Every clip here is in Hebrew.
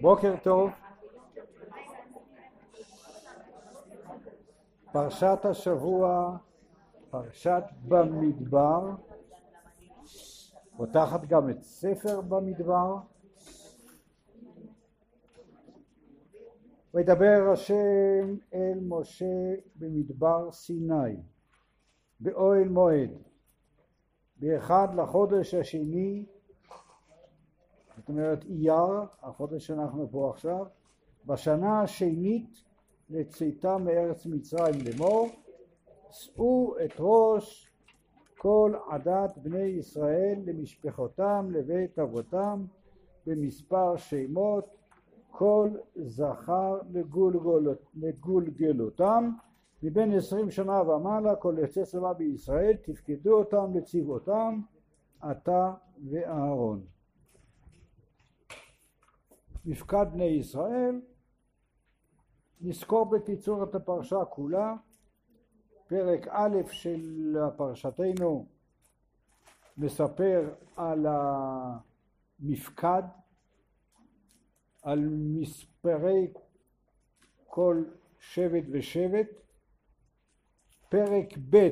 בוקר טוב. פרשת השבוע, פרשת במדבר, פותחת גם את ספר במדבר. וידבר השם אל משה במדבר סיני, באוהל מועד, באחד לחודש השני זאת אומרת אייר, החודש שאנחנו פה עכשיו, בשנה השנית לצאתה מארץ מצרים לאמור, שאו את ראש כל עדת בני ישראל למשפחותם לבית אבותם במספר שמות כל זכר לגולגלות, לגולגלותם מבין עשרים שנה ומעלה כל יוצא צבא בישראל תפקדו אותם לצבאותם אתה ואהרון מפקד בני ישראל, נזכור בקיצור את הפרשה כולה, פרק א' של פרשתנו מספר על המפקד, על מספרי כל שבט ושבט, פרק ב'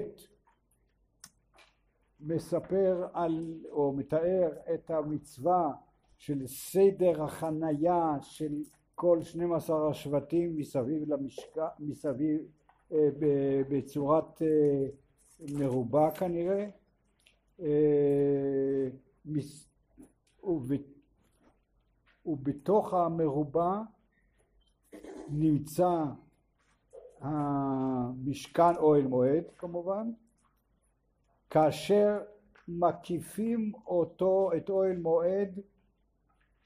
מספר על או מתאר את המצווה של סדר החנייה של כל 12 השבטים מסביב למשקע, מסביב אה, בצורת אה, מרובע כנראה. אה, מס, וב, ובתוך המרובע נמצא המשכן אוהל מועד כמובן. כאשר מקיפים אותו את אוהל מועד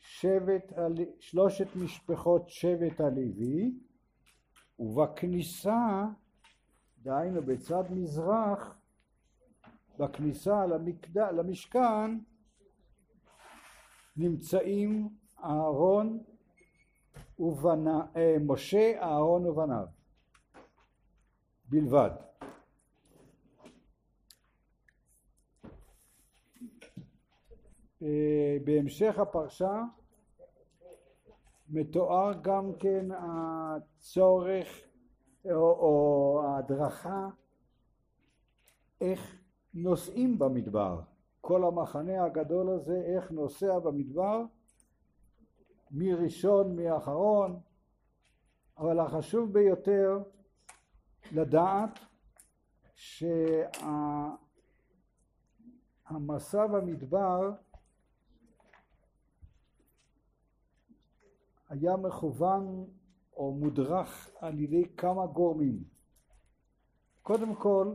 שבט, שלושת משפחות שבט הלוי ובכניסה, דהיינו בצד מזרח, בכניסה למקד... למשכן נמצאים אהרון ובנה, אה, משה, אהרון ובניו בלבד. אה, בהמשך הפרשה מתואר גם כן הצורך או, או ההדרכה איך נוסעים במדבר. כל המחנה הגדול הזה, איך נוסע במדבר, מי ראשון, מי אחרון, אבל החשוב ביותר לדעת שהמסע במדבר היה מכוון או מודרך על ידי כמה גורמים. קודם כל,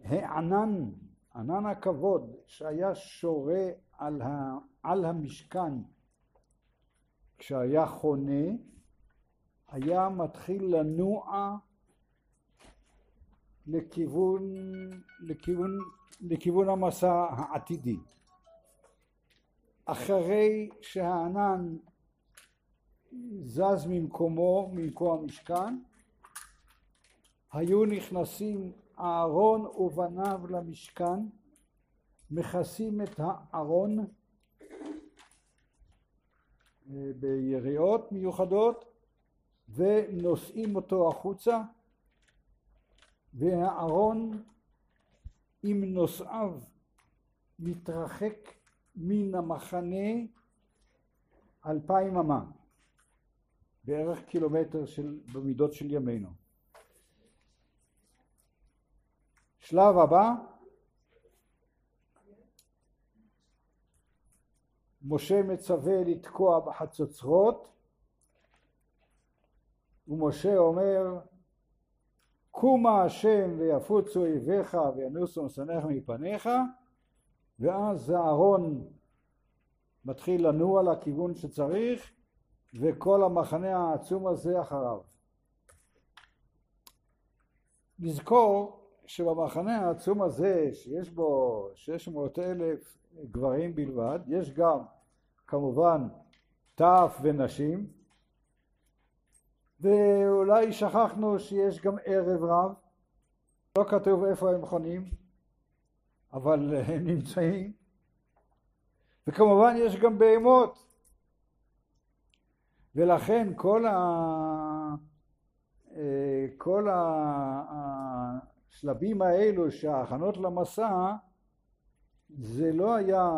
הענן, ענן הכבוד שהיה שורה על, ה, על המשכן כשהיה חונה, היה מתחיל לנוע לכיוון, לכיוון, לכיוון המסע העתידי. אחרי שהענן זז ממקומו, ממקום המשכן, היו נכנסים אהרון ובניו למשכן, מכסים את הארון אה, ביריעות מיוחדות ונושאים אותו החוצה והארון עם נושאיו מתרחק מן המחנה אלפיים אמה, בערך קילומטר של, במידות של ימינו. שלב הבא, משה מצווה לתקוע בחצוצרות ומשה אומר קומה השם ויפוצו אויביך וינוסו משנאיך מפניך ואז אהרון מתחיל לנוע לכיוון שצריך וכל המחנה העצום הזה אחריו. נזכור שבמחנה העצום הזה שיש בו 600 אלף גברים בלבד, יש גם כמובן טף ונשים ואולי שכחנו שיש גם ערב רב, לא כתוב איפה הם חונים, אבל הם נמצאים וכמובן יש גם בהמות. ולכן כל, ה... אה, כל השלבים האלו שההכנות למסע זה לא היה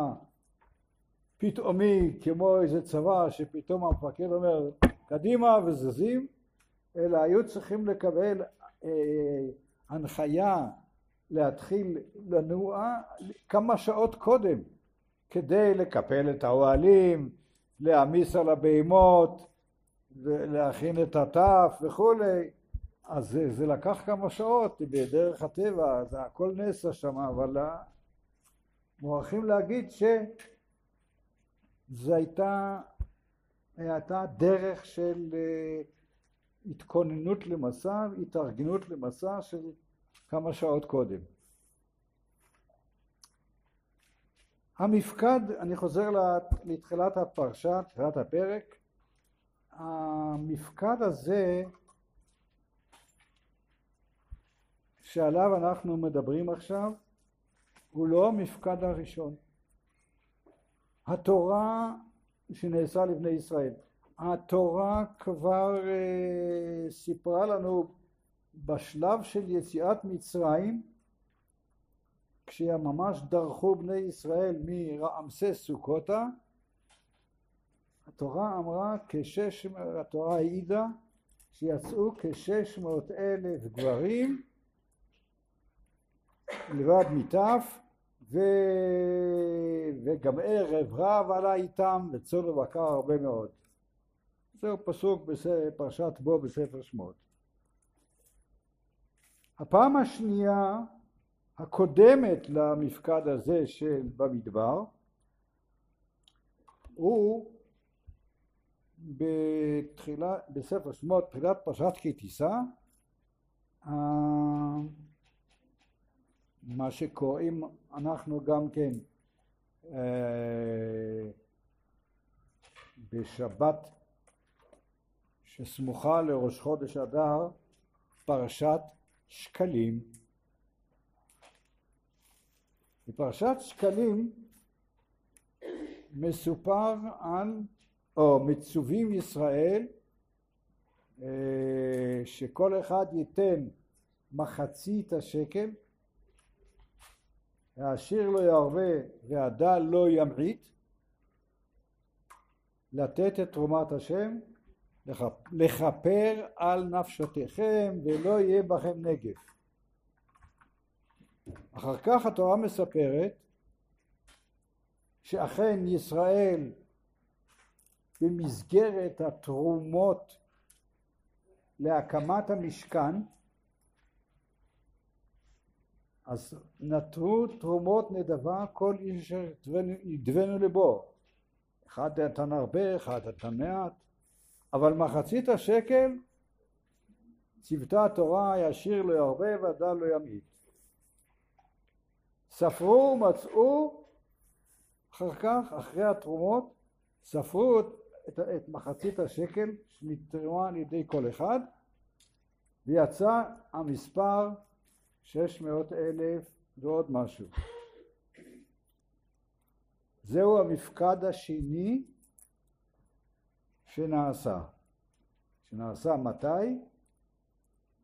פתאומי כמו איזה צבא שפתאום המפקד אומר קדימה וזזים אלא היו צריכים לקבל אה, הנחיה להתחיל לנוע כמה שעות קודם כדי לקפל את האוהלים, להעמיס על הבהמות, להכין את הטף וכולי אז זה, זה לקח כמה שעות בדרך הטבע, זה הכל נעשה שם, אבל מוכרחים להגיד שזו הייתה, הייתה דרך של אה, התכוננות למסע, התארגנות למסע של כמה שעות קודם. המפקד, אני חוזר לתחילת הפרשה, תחילת הפרק, המפקד הזה שעליו אנחנו מדברים עכשיו הוא לא המפקד הראשון. התורה שנעשה לבני ישראל, התורה כבר uh, סיפרה לנו בשלב של יציאת מצרים כשממש דרכו בני ישראל מרעמסס סוכותה התורה אמרה כשש, התורה העידה שיצאו כשש מאות אלף גברים לבד מטף ו... וגם ערב רב עלה איתם וצאן ובקר הרבה מאוד. זהו פסוק בפרשת בו בספר שמות. הפעם השנייה הקודמת למפקד הזה של במדבר הוא בתחילה, בספר שמות, תחילת פרשת כי תישא מה שקוראים אנחנו גם כן אה, בשבת שסמוכה לראש חודש אדר פרשת שקלים. בפרשת שקלים מסופר על, או מצווים ישראל אה, שכל אחד ייתן מחצית השקל העשיר לא ירבה והדל לא ימעיט, לתת את תרומת השם, לכפר על נפשותיכם ולא יהיה בכם נגף. אחר כך התורה מספרת שאכן ישראל במסגרת התרומות להקמת המשכן אז נטרו תרומות נדבה כל איש אשר ידבנו לבו. אחד נתן הרבה, אחד נתן מעט, אבל מחצית השקל צוותה התורה ישיר לא ירבה ודל לא ימעיט. ספרו ומצאו אחר כך, אחרי התרומות, ספרו את, את מחצית השקל שנתרמה על ידי כל אחד ויצא המספר שש מאות אלף ועוד משהו. זהו המפקד השני שנעשה. שנעשה מתי?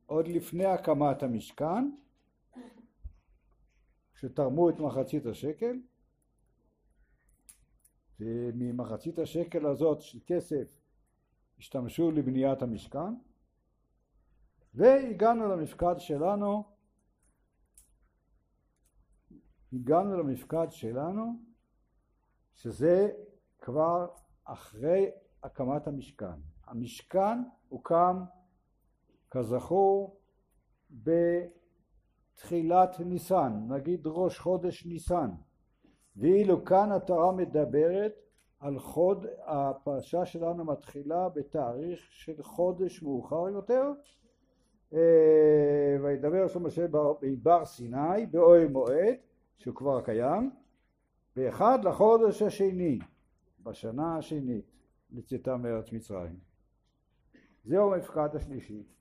עוד לפני הקמת המשכן, כשתרמו את מחצית השקל, וממחצית השקל הזאת של כסף השתמשו לבניית המשכן, והגענו למפקד שלנו הגענו למפקד שלנו שזה כבר אחרי הקמת המשכן. המשכן הוקם כזכור בתחילת ניסן, נגיד ראש חודש ניסן, ואילו כאן התורה מדברת על חוד, הפרשה שלנו מתחילה בתאריך של חודש מאוחר יותר אה, וידבר שם משה בבר סיני באוהל מועד שהוא כבר קיים, באחד לחודש השני, בשנה השנית לצאתה מארץ מצרים. זהו המפקד השלישי.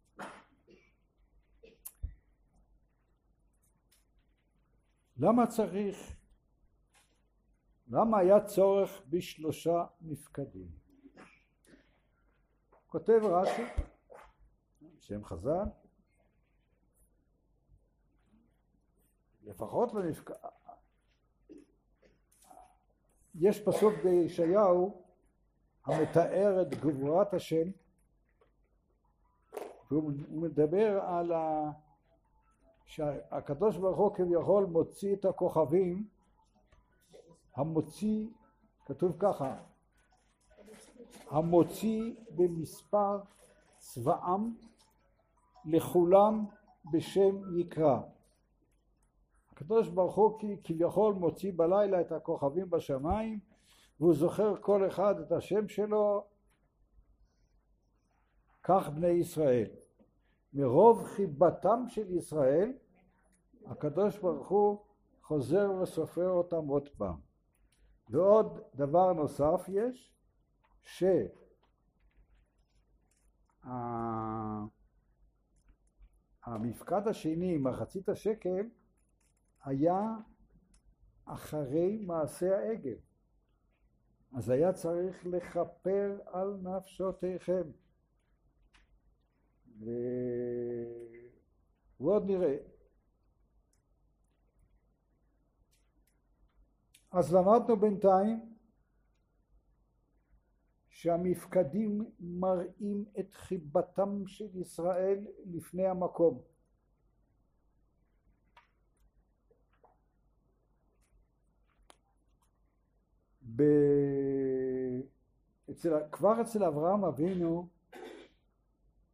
למה צריך, למה היה צורך בשלושה מפקדים? כותב רש"י, שם חז"ל, לפחות למפק... יש פסוק בישעיהו המתאר את גבורת השם והוא מדבר על ה... שהקדוש ברוך הוא כביכול מוציא את הכוכבים המוציא, כתוב ככה, המוציא במספר צבאם לכולם בשם יקרא. הקדוש ברוך הוא כביכול מוציא בלילה את הכוכבים בשמיים והוא זוכר כל אחד את השם שלו כך בני ישראל. מרוב חיבתם של ישראל הקדוש ברוך הוא חוזר וסופר אותם עוד פעם. ועוד דבר נוסף יש, שהמפקד השני, מחצית השקל, היה אחרי מעשה העגל. אז היה צריך לכפר על נפשותיכם. ועוד נראה. אז למדנו בינתיים שהמפקדים מראים את חיבתם של ישראל לפני המקום. ב... אצל... כבר אצל אברהם אבינו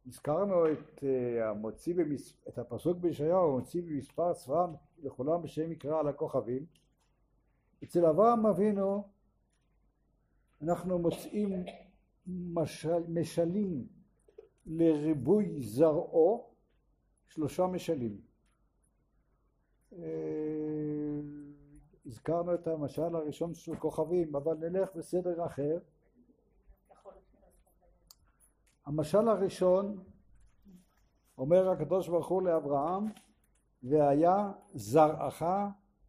הזכרנו את אה, המוציא במס... את הפסוק בישעיהו המוציא במספר צבא לכולם בשם יקרא על הכוכבים אצל אברהם אבינו אנחנו מוצאים משל, משלים לריבוי זרעו שלושה משלים. אה, הזכרנו את המשל הראשון של כוכבים, אבל נלך בסדר אחר. המשל הראשון אומר הקדוש ברוך הוא לאברהם והיה זרעך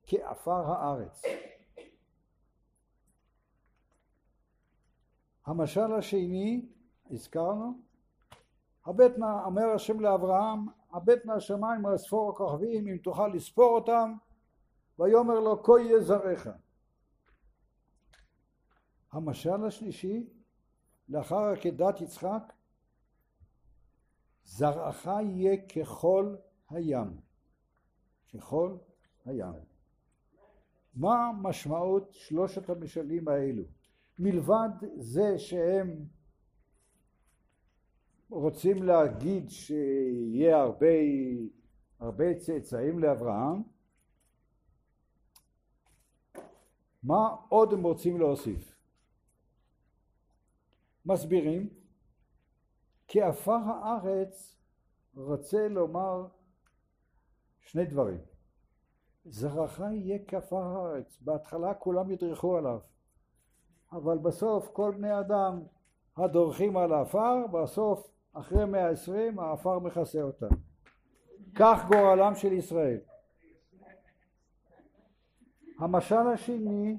כעפר הארץ. המשל השני, הזכרנו, הבט נא, אומר השם לאברהם, הבט נא השמיים לספור הכוכבים אם תוכל לספור אותם, ויאמר לו כה יהיה זרעך. המשל השלישי, לאחר עקדת יצחק, זרעך יהיה ככל הים, ככל הים. מה משמעות שלושת המשלים האלו? מלבד זה שהם רוצים להגיד שיהיה הרבה, הרבה צאצאים לאברהם, מה עוד הם רוצים להוסיף? מסבירים כי עפר הארץ רוצה לומר שני דברים. זרעך יהיה כעפר הארץ. בהתחלה כולם ידרכו עליו. אבל בסוף כל בני אדם הדורכים על העפר, בסוף אחרי מאה עשרים העפר מכסה אותם. כך גורלם של ישראל. המשל השני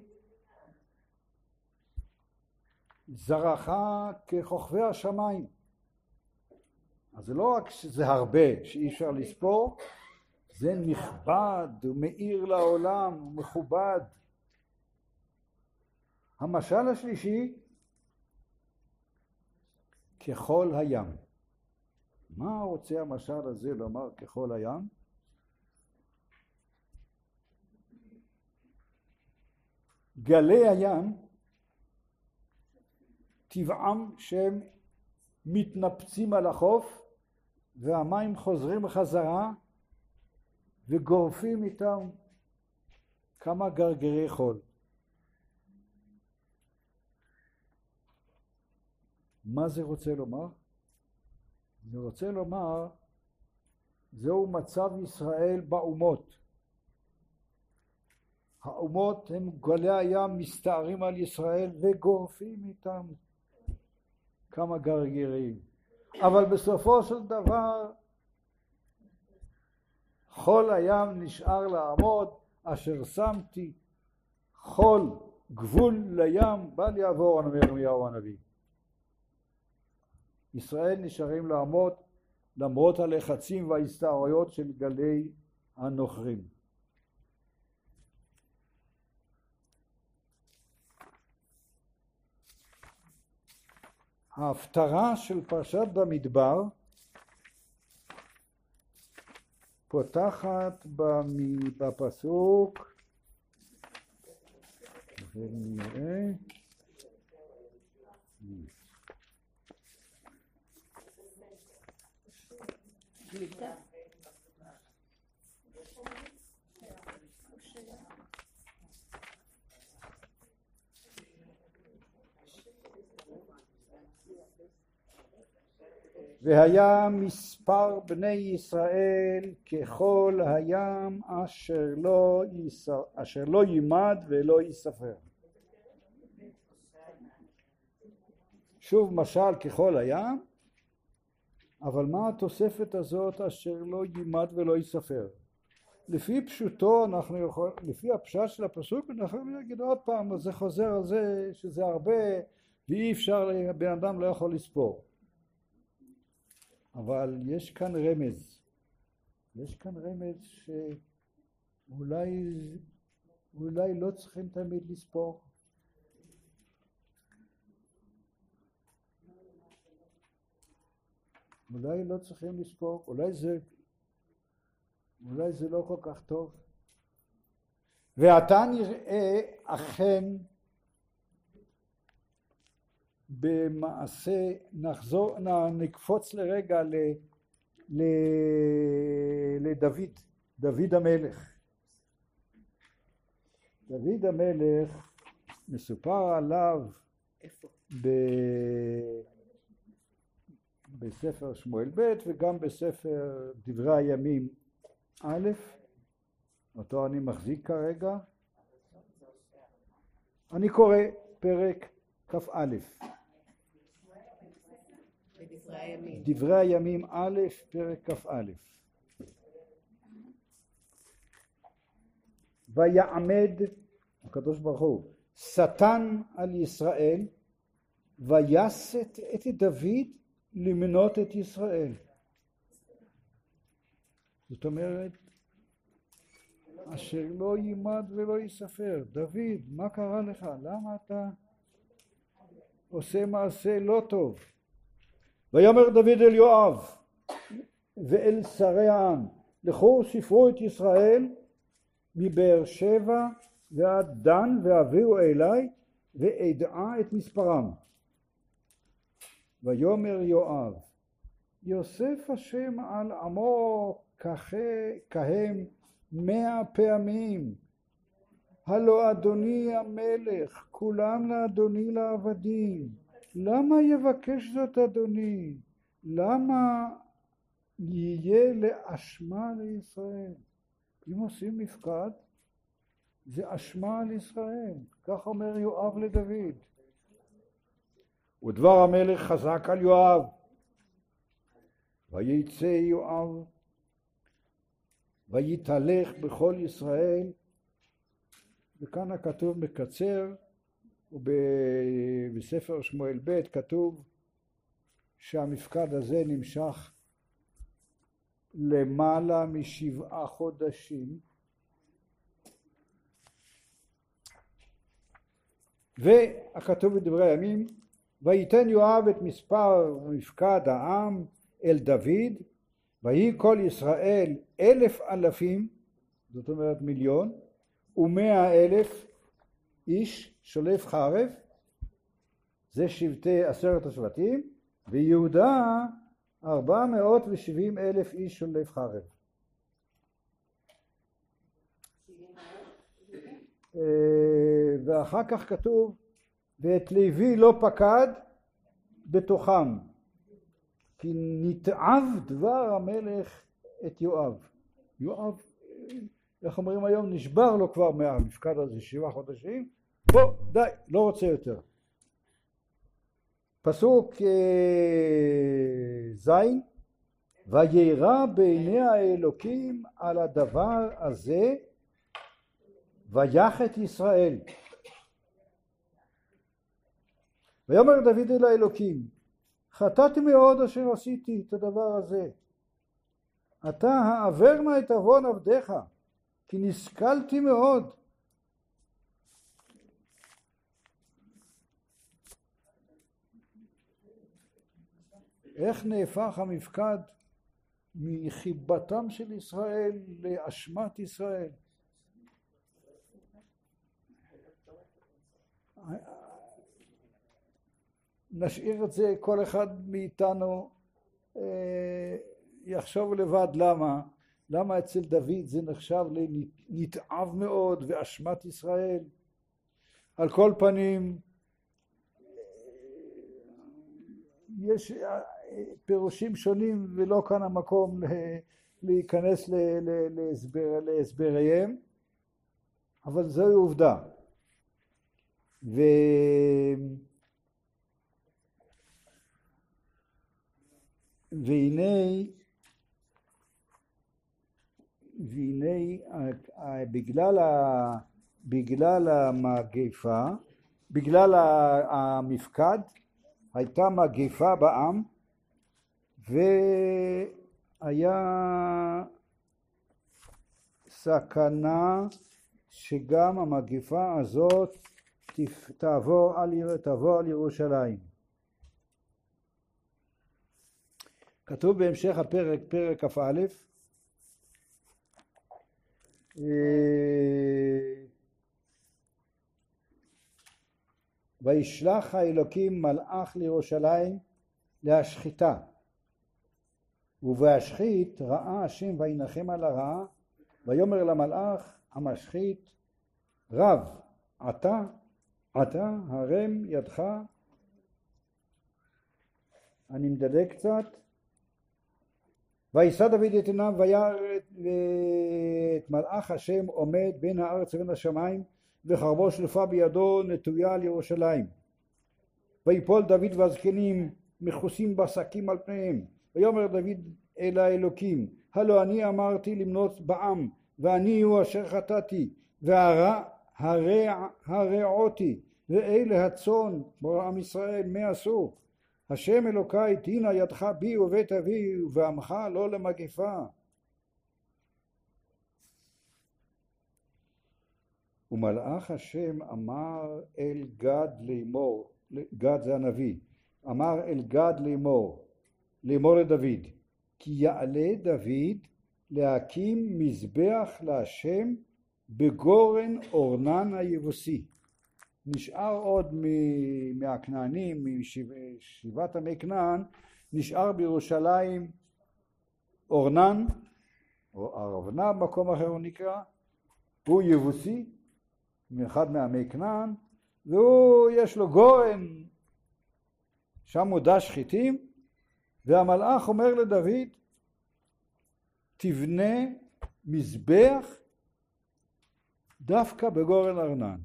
זרעך ככוכבי השמיים. אז זה לא רק שזה הרבה שאי אפשר לספור, זה נכבד ומאיר לעולם ומכובד. המשל השלישי ככל הים. מה רוצה המשל הזה לומר ככל הים? גלי הים טבעם שהם מתנפצים על החוף והמים חוזרים חזרה וגורפים איתם כמה גרגרי חול. מה זה רוצה לומר? זה רוצה לומר, זהו מצב ישראל באומות. האומות הם גלי הים מסתערים על ישראל וגורפים איתם כמה גרגירים. אבל בסופו של דבר חול הים נשאר לעמוד אשר שמתי חול גבול לים בל יעבור אומר ירמיהו הנביא ישראל נשארים לעמוד למרות הלחצים וההסתערויות של גלי הנוכרים. ההפטרה של פרשת במדבר פותחת בפסוק. ונראה והיה מספר בני ישראל ככל הים אשר לא, יסר, אשר לא יימד ולא ייספר. שוב משל ככל הים, אבל מה התוספת הזאת אשר לא יימד ולא ייספר? לפי פשוטו אנחנו יכולים, לפי הפשט של הפסוק אנחנו יכולים להגיד עוד פעם, זה חוזר על זה שזה הרבה ואי אפשר, בן אדם לא יכול לספור. אבל יש כאן רמז, יש כאן רמז שאולי אולי לא צריכים תמיד לספור. אולי לא צריכים לספור, אולי זה, אולי זה לא כל כך טוב. ועתה נראה אכן במעשה, נחזור, נקפוץ לרגע ל, ל, לדוד, דוד המלך. דוד המלך, מסופר עליו ב, בספר שמואל ב' וגם בספר דברי הימים א', אותו אני מחזיק כרגע. אני קורא פרק כ"א דברי הימים א', פרק כ"א. ויעמד הקדוש ברוך הוא שטן על ישראל ויסת את דוד למנות את ישראל. זאת אומרת, אשר לא יימד ולא ייספר. דוד, מה קרה לך? למה אתה עושה מעשה לא טוב? ויאמר דוד אל יואב ואל שרי העם לכו ספרו את ישראל מבאר שבע ועד דן והביאו אליי ואדעה את מספרם. ויאמר יואב יוסף השם על עמו כהם מאה פעמים. הלא אדוני המלך כולם לאדוני לעבדים למה יבקש זאת אדוני? למה יהיה לאשמה לישראל? אם עושים מפקד זה אשמה על ישראל, כך אומר יואב לדוד. ודבר המלך חזק על יואב, ויצא יואב ויתהלך בכל ישראל, וכאן הכתוב מקצר, ובספר שמואל ב' כתוב שהמפקד הזה נמשך למעלה משבעה חודשים. והכתוב בדברי הימים וייתן יואב את מספר מפקד העם אל דוד ויהי כל ישראל אלף אלפים זאת אומרת מיליון ומאה אלף איש שולף חרב, זה שבטי עשרת השבטים, ויהודה ארבע מאות ושבעים אלף איש שולף חרב. אה, ואחר כך כתוב ואת לוי לא פקד בתוכם כי נתעב דבר המלך את יואב. יואב איך אומרים היום, נשבר לו כבר מהמפקד הזה שבעה חודשים, בוא, די, לא רוצה יותר. פסוק אה, ז' וירא בעיני האלוקים על הדבר הזה ויח את ישראל. ויאמר דוד אל האלוקים חטאתי מאוד אשר עשיתי את הדבר הזה. אתה העבר נא את עוון עבדיך, כי נסכלתי מאוד. איך נהפך המפקד מחיבתם של ישראל לאשמת ישראל? נשאיר את זה, כל אחד מאיתנו אה, יחשוב לבד למה, למה אצל דוד זה נחשב לנתעב מאוד ואשמת ישראל. על כל פנים, יש פירושים שונים ולא כאן המקום להיכנס להסבר, להסבריהם, אבל זוהי עובדה. ו... והנה, והנה בגלל, ה, בגלל המגפה, בגלל המפקד, הייתה מגפה בעם והיה סכנה שגם המגפה הזאת תעבור על, תעבור על ירושלים. כתוב בהמשך הפרק, פרק כ"א, אה, וישלח האלוקים מלאך לירושלים להשחיתה ובהשחית ראה השם וינחם על הרעה ויאמר למלאך המשחית רב אתה אתה הרם ידך אני מדלג קצת וישא דוד את עיניו וירא את מלאך השם עומד בין הארץ ובין השמיים וחרבו שלפה בידו נטויה על ירושלים. ויפול דוד והזקנים מכוסים בשקים על פניהם. ויאמר דוד אל האלוקים הלא אני אמרתי למנות בעם ואני הוא אשר חטאתי והרע הרע הרעותי ואלה הצאן כמו עם ישראל מה עשו השם אלוקיי תהינה ידך בי ובית אבי ובעמך לא למגפה. ומלאך השם אמר אל גד לאמור, גד זה הנביא, אמר אל גד לאמור, לאמור לדוד, כי יעלה דוד להקים מזבח להשם בגורן אורנן היבוסי. נשאר עוד מהכנענים, משבעת עמי כנען, נשאר בירושלים אורנן, או ארבנה במקום אחר הוא נקרא, הוא יבוסי, מאחד מעמי כנען, והוא יש לו גורן, שם הוא דש חיטים, והמלאך אומר לדוד, תבנה מזבח דווקא בגורן ארנן.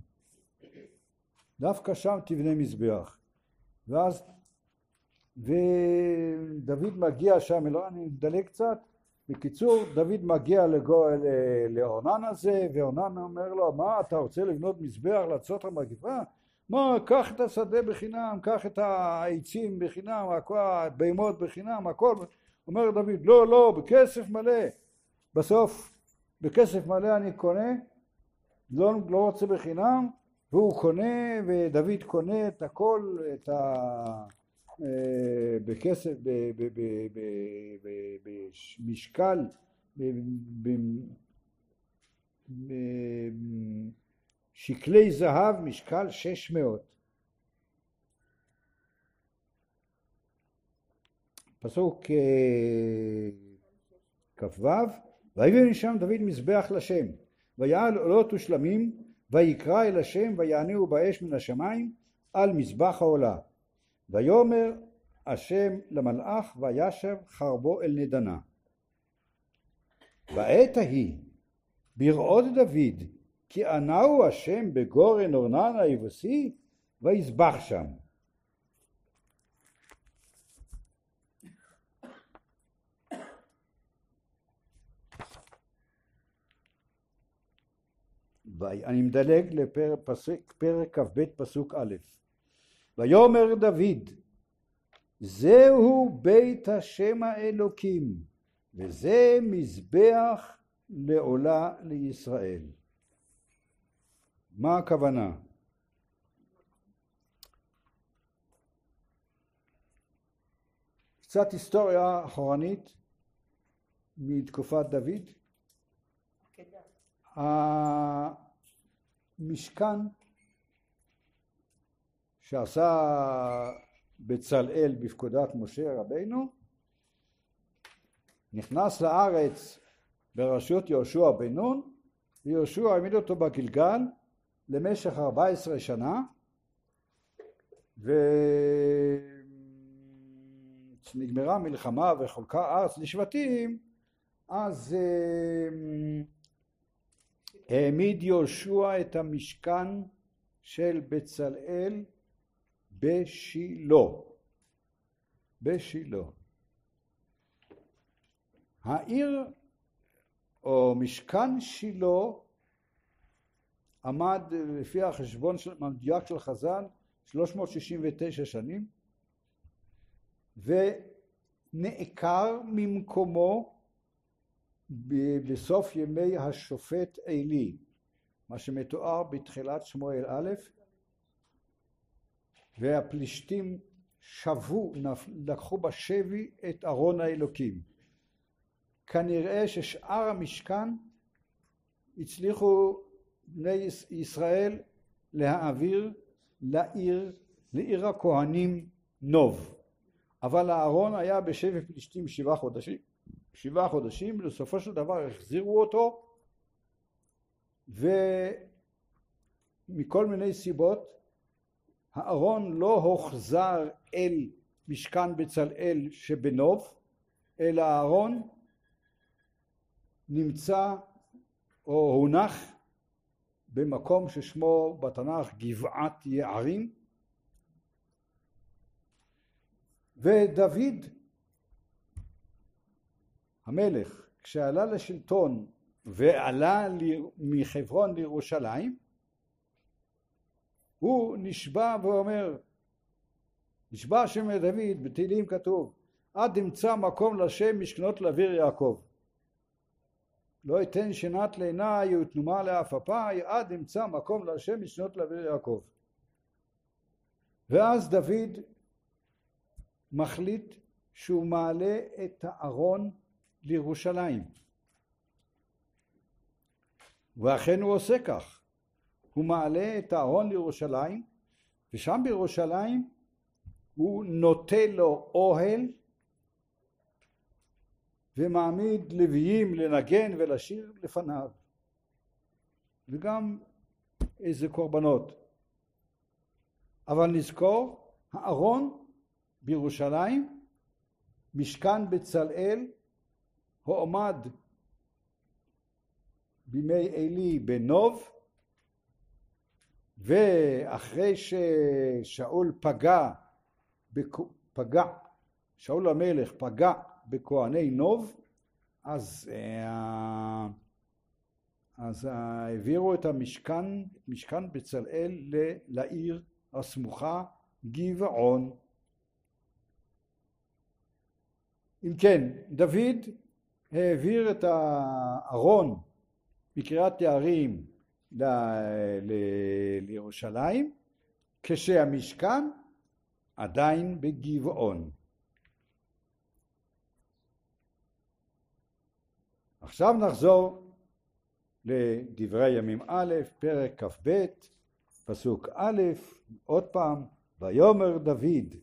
דווקא שם תבנה מזבח. ואז, ודוד מגיע שם, לא, אני מדלג קצת, בקיצור, דוד מגיע לגו, לאורנן הזה, ואורנן אומר לו, מה, אתה רוצה לבנות מזבח לעצות המגיפה? מה, קח את השדה בחינם, קח את העצים בחינם, הבהמות בחינם, הכל. אומר דוד, לא, לא, בכסף מלא. בסוף, בכסף מלא אני קונה, לא, לא רוצה בחינם, והוא קונה, ודוד קונה את הכל, את ה... אה, בכסף, במשקל, בשקלי זהב, משקל שש מאות. פסוק אה, כ"ו ויביא משם דוד מזבח לשם ויעל עולות ושלמים ויקרא אל השם ויענהו באש מן השמיים על מזבח העולה ויאמר השם למלאך וישב חרבו אל נדנה. בעת ההיא בראות דוד כי ענהו השם בגורן אורנן היבוסי ויזבח שם. אני מדלג לפרק כ"ב פסוק א' ויאמר דוד זהו בית השם האלוקים, וזה מזבח לעולה לישראל. מה הכוונה? קצת היסטוריה אחורנית מתקופת דוד. המשכן שעשה בצלאל בפקודת משה רבינו נכנס לארץ בראשות יהושע בן נון ויהושע העמיד אותו בגלגל למשך 14 שנה וכשנגמרה המלחמה וחולקה הארץ לשבטים אז אה, העמיד יהושע את המשכן של בצלאל בשילה. בשילה. העיר או משכן שילה עמד לפי החשבון המדויק של חז"ל 369 שנים ונעקר ממקומו בסוף ימי השופט עלי, מה שמתואר בתחילת שמואל א', והפלישתים שבו, לקחו בשבי את ארון האלוקים. כנראה ששאר המשכן הצליחו בני ישראל להעביר לעיר, לעיר הכהנים נוב. אבל הארון היה בשבי פלישתים שבעה חודשים, שבעה חודשים, ובסופו של דבר החזירו אותו, ומכל מיני סיבות הארון לא הוחזר אל משכן בצלאל שבנוב, אלא הארון נמצא או הונח במקום ששמו בתנ"ך גבעת יערים. ודוד המלך כשעלה לשלטון ועלה מחברון לירושלים הוא נשבע ואומר נשבע שם דוד בתהילים כתוב עד אמצא מקום לשם משכנות לאוויר יעקב לא אתן שנת לעיניי ותנומה לעפפיי עד אמצא מקום להשם משנות לאוויר יעקב. ואז דוד מחליט שהוא מעלה את הארון לירושלים. ואכן הוא עושה כך. הוא מעלה את הארון לירושלים, ושם בירושלים הוא נוטה לו אוהל ומעמיד לוויים לנגן ולשיר לפניו. וגם איזה קורבנות. אבל נזכור הארון בירושלים משכן בצלאל הועמד בימי עלי בנוב ואחרי ששאול פגע, פגע, שאול המלך פגע בכהני נוב, אז, אה, אז אה, העבירו את המשכן, משכן בצלאל לעיר הסמוכה גבעון. אם כן, דוד העביר את הארון מקריאת יערים ל... ל... לירושלים, כשהמשכן עדיין בגבעון. עכשיו נחזור לדברי ימים א', פרק כ"ב, פסוק א', עוד פעם, ויאמר דוד,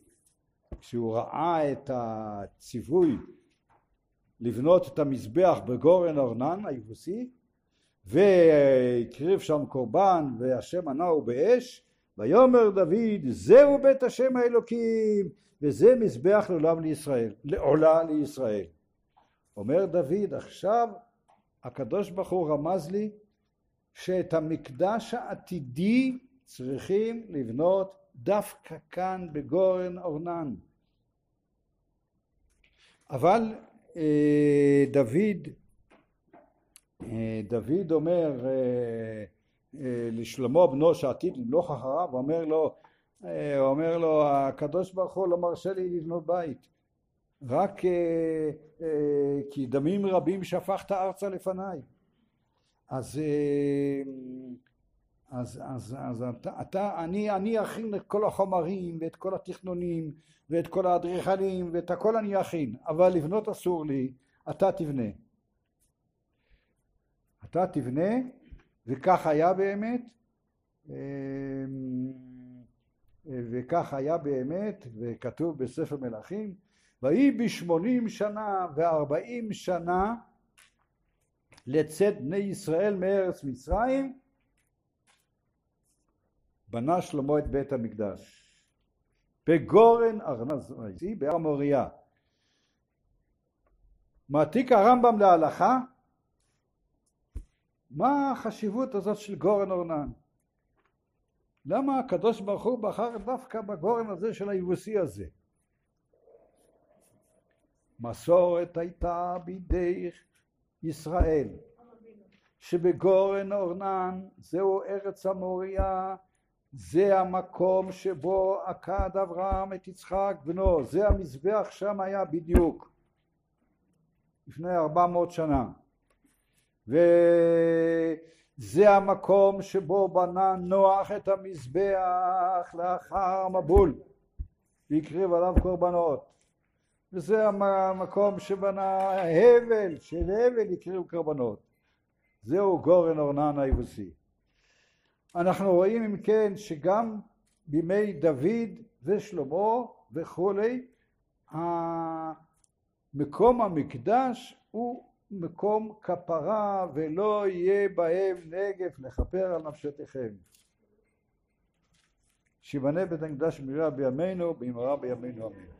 כשהוא ראה את הציווי לבנות את המזבח בגורן אורנן היבוסי, והקריב שם קורבן והשם ענהו באש, ויאמר דוד זהו בית השם האלוקים וזה מזבח לעולם לישראל, לעולה לישראל. אומר דוד עכשיו הקדוש ברוך הוא רמז לי שאת המקדש העתידי צריכים לבנות דווקא כאן בגורן אורנן. אבל אה, דוד, אה, דוד אומר אה, לשלמה בנו שעתיד למלוך אחריו, אה, אומר לו הקדוש ברוך הוא לא מרשה לי לבנות בית רק אה, אה, כי דמים רבים שפכת ארצה לפניי. אז, אז, אז, אז אתה, אתה, אני, אני אכין את כל החומרים ואת כל התכנונים ואת כל האדריכלים ואת הכל אני אכין אבל לבנות אסור לי אתה תבנה. אתה תבנה וכך היה באמת וכך היה באמת וכתוב בספר מלכים ויהי בשמונים שנה וארבעים שנה לצאת בני ישראל מארץ מצרים. בנה שלמה את בית המקדש. בגורן ארנזי בהר מוריה. מעתיק הרמב"ם להלכה מה החשיבות הזאת של גורן אורנן למה הקדוש ברוך הוא בחר דווקא בגורן הזה של היבוסי הזה? מסורת הייתה בידי ישראל שבגורן אורנן זהו ארץ המוריה זה המקום שבו עקד אברהם את יצחק בנו זה המזבח שם היה בדיוק לפני ארבע מאות שנה. ו... זה המקום שבו בנה נוח את המזבח לאחר המבול והקריב עליו קורבנות וזה המקום שבנה הבל, של הבל הקריב קורבנות זהו גורן אורנן היבוסי אנחנו רואים אם כן שגם בימי דוד ושלמה וכולי מקום המקדש הוא מקום כפרה ולא יהיה בהם נגף לכפר על נפשתיכם. שיבנה בית המקדש במהרה בימינו במהרה בימינו אמן.